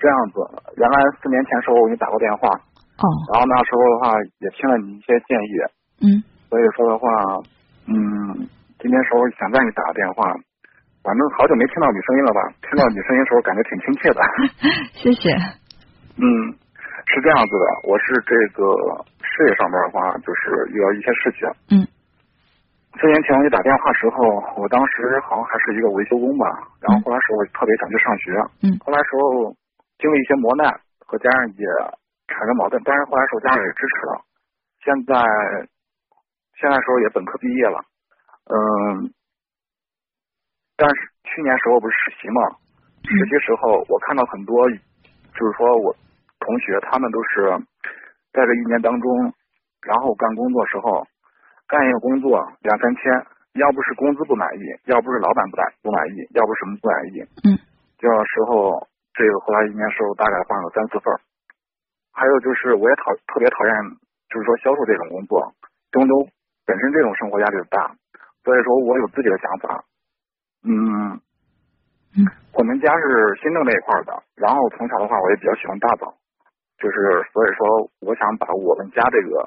这样子，原来四年前时候我给你打过电话，哦，然后那时候的话也听了你一些建议，嗯，所以说的话，嗯，今天时候想再给你打个电话，反正好久没听到你声音了吧？听到你声音时候感觉挺亲切的。谢谢。嗯，是这样子的，我是这个事业上面的话，就是遇到一些事情。嗯。四年前我给你打电话时候，我当时好像还是一个维修工吧，然后后来时候我特别想去上学。嗯。后来时候经历一些磨难，和家人也产生矛盾，但是后来时候家人也支持了。现在现在时候也本科毕业了，嗯，但是去年时候不是实习嘛，实习时候我看到很多，就是说我同学他们都是在这一年当中，然后干工作时候干一个工作两三千，要不是工资不满意，要不是老板不满不满意，要不什么不满意，嗯，这样时候这个后来一年收入大概换了三四份儿，还有就是我也讨特别讨厌就是说销售这种工作，郑州本身这种生活压力就大，所以说我有自己的想法，嗯。嗯，我们家是新郑这一块的，然后从小的话我也比较喜欢大枣，就是所以说我想把我们家这个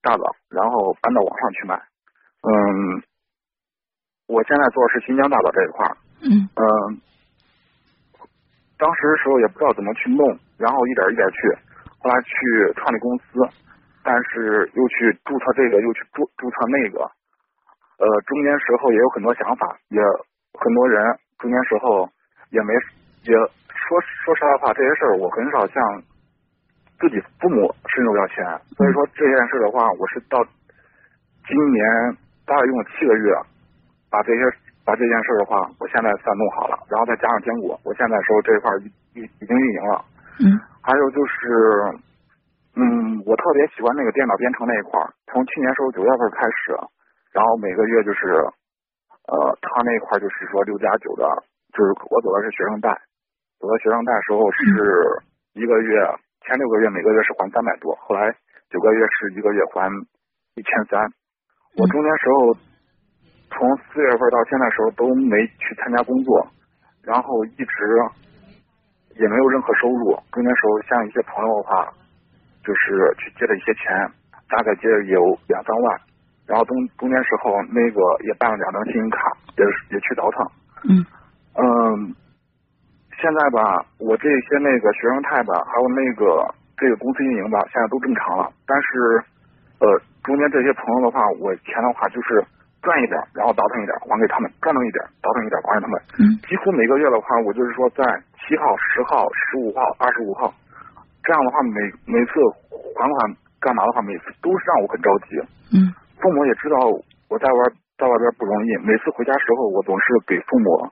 大枣，然后搬到网上去卖。嗯，我现在做的是新疆大枣这一块，嗯。嗯，当时的时候也不知道怎么去弄，然后一点一点去，后来去创立公司，但是又去注册这个，又去注注册那个，呃，中间时候也有很多想法，也很多人。中间时候也没也说说实在话，这些事儿我很少向自己父母伸手要钱，所以说这件事的话，我是到今年大概用了七个月，把这些把这件事的话，我现在算弄好了，然后再加上坚果，我现在时候这一块已已已经运营了。嗯。还有就是，嗯，我特别喜欢那个电脑编程那一块儿，从去年时候九月份开始，然后每个月就是。呃，他那块就是说六加九的，就是我走的是学生贷，走的学生贷时候是一个月前六个月每个月是还三百多，后来九个月是一个月还一千三。我中间时候从四月份到现在时候都没去参加工作，然后一直也没有任何收入。中间时候像一些朋友的话，就是去借了一些钱，大概借了有两三万。然后中中间时候那个也办了两张信用卡，也也去倒腾。嗯嗯，现在吧，我这些那个学生贷吧，还有那个这个公司运营吧，现在都正常了。但是呃，中间这些朋友的话，我钱的话就是赚一点，然后倒腾一点还给他们，赚到一点倒腾一点还给他们。嗯，几乎每个月的话，我就是说在七号、十号、十五号、二十五号，这样的话每每次还款干嘛的话，每次都是让我很着急。嗯。父母也知道我在外在外边不容易，每次回家时候我总是给父母，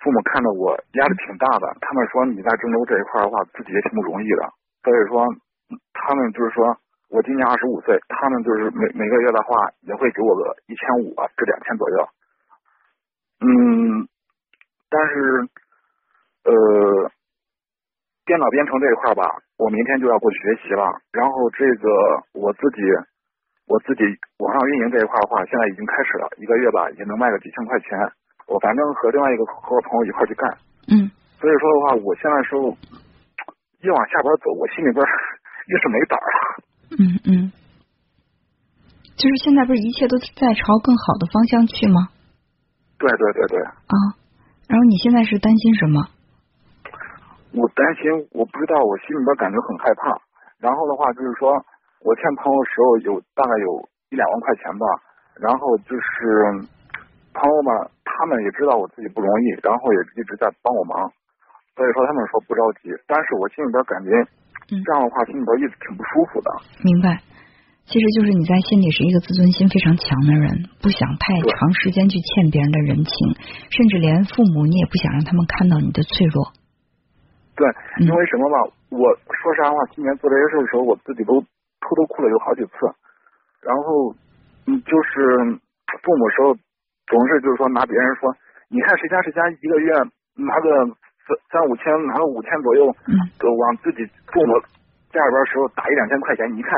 父母看着我压力挺大的。他们说你在郑州这一块的话，自己也挺不容易的。所以说，他们就是说我今年二十五岁，他们就是每每个月的话也会给我个一千五至两千左右。嗯，但是呃，电脑编程这一块吧，我明天就要过去学习了。然后这个我自己。我自己网上运营这一块的话，现在已经开始了，一个月吧也能卖个几千块钱。我反正和另外一个合伙朋友一块去干。嗯。所以说的话，我现在时候越往下边走，我心里边 越是没胆儿。嗯嗯。就是现在不是一切都在朝更好的方向去吗？对对对对。啊，然后你现在是担心什么？我担心，我不知道，我心里边感觉很害怕。然后的话就是说。我欠朋友时候有大概有一两万块钱吧，然后就是朋友们他们也知道我自己不容易，然后也一直在帮我忙，所以说他们说不着急，但是我心里边感觉这样的话心里边一直挺不舒服的。明白，其实就是你在心里是一个自尊心非常强的人，不想太长时间去欠别人的人情，甚至连父母你也不想让他们看到你的脆弱。对，因为什么吧？我说实话，今年做这些事的时候，我自己都。偷偷哭了有好几次，然后嗯，就是父母时候总是就是说拿别人说，你看谁家谁家一个月拿个三三五千，拿了五千左右，嗯，往自己父母家里边时候打一两千块钱，你看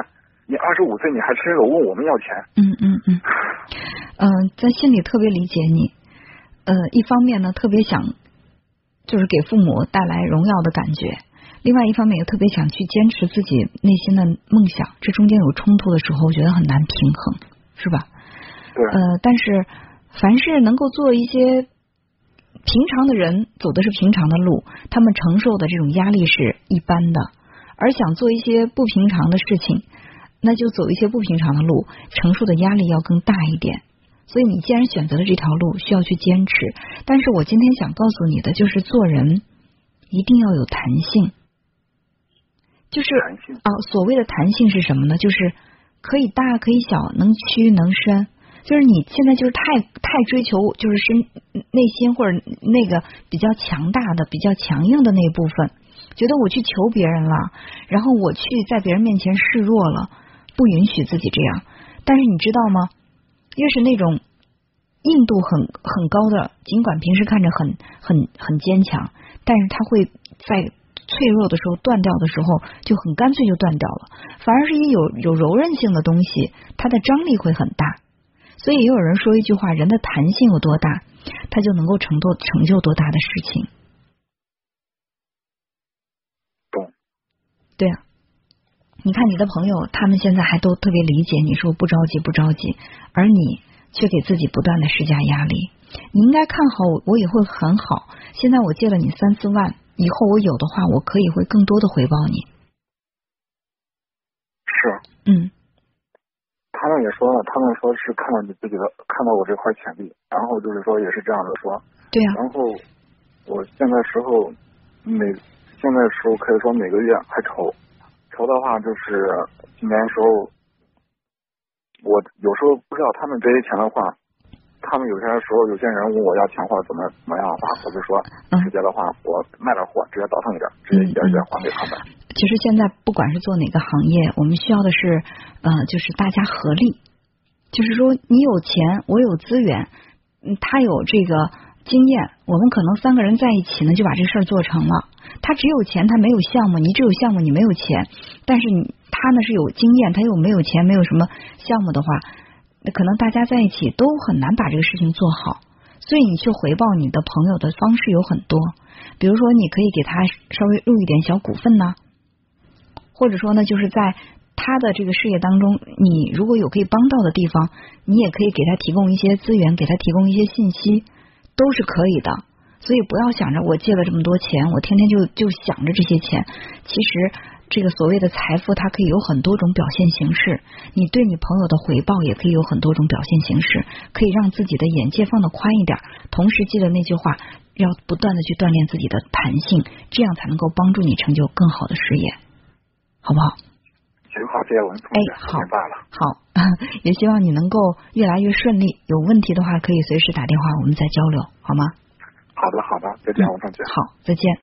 你二十五岁你还伸手问我们要钱，嗯嗯嗯，嗯，在心里特别理解你，呃，一方面呢特别想就是给父母带来荣耀的感觉。另外一方面又特别想去坚持自己内心的梦想，这中间有冲突的时候，我觉得很难平衡，是吧？对。呃，但是凡是能够做一些平常的人走的是平常的路，他们承受的这种压力是一般的；而想做一些不平常的事情，那就走一些不平常的路，承受的压力要更大一点。所以你既然选择了这条路，需要去坚持。但是我今天想告诉你的就是，做人一定要有弹性。就是啊，所谓的弹性是什么呢？就是可以大可以小，能屈能伸。就是你现在就是太太追求，就是身内心或者那个比较强大的、比较强硬的那一部分，觉得我去求别人了，然后我去在别人面前示弱了，不允许自己这样。但是你知道吗？越是那种硬度很很高的，尽管平时看着很很很坚强，但是他会在。脆弱的时候断掉的时候就很干脆就断掉了，反而是一有有柔韧性的东西，它的张力会很大。所以也有人说一句话：人的弹性有多大，他就能够成多成就多大的事情。懂。对啊，你看你的朋友，他们现在还都特别理解你说不着急不着急，而你却给自己不断的施加压力。你应该看好我，我也会很好。现在我借了你三四万。以后我有的话，我可以会更多的回报你。是，嗯，他们也说了，他们说是看到你自己的，看到我这块潜力，然后就是说也是这样的说。对呀。然后我现在时候每现在时候可以说每个月还愁，愁的话就是今年时候，我有时候不知道他们这些钱的话。他们有些时候，有些人问我要钱或者怎么怎么样的话，我就说直接的话，我卖点货，直接倒腾一点，直接一点一点还给他们。其实现在不管是做哪个行业，我们需要的是，呃，就是大家合力，就是说你有钱，我有资源，嗯，他有这个经验，我们可能三个人在一起呢，就把这事儿做成了。他只有钱，他没有项目；你只有项目，你没有钱。但是你他呢是有经验，他又没有钱，没有什么项目的话。那可能大家在一起都很难把这个事情做好，所以你去回报你的朋友的方式有很多，比如说你可以给他稍微入一点小股份呢，或者说呢，就是在他的这个事业当中，你如果有可以帮到的地方，你也可以给他提供一些资源，给他提供一些信息，都是可以的。所以不要想着我借了这么多钱，我天天就就想着这些钱，其实。这个所谓的财富，它可以有很多种表现形式。你对你朋友的回报也可以有很多种表现形式，可以让自己的眼界放得宽一点。同时，记得那句话，要不断的去锻炼自己的弹性，这样才能够帮助你成就更好的事业，好不好？行，好，谢谢文哎，好，好，也希望你能够越来越顺利。有问题的话，可以随时打电话，我们再交流，好吗？好的，好的，再见，王上姐。好，再见。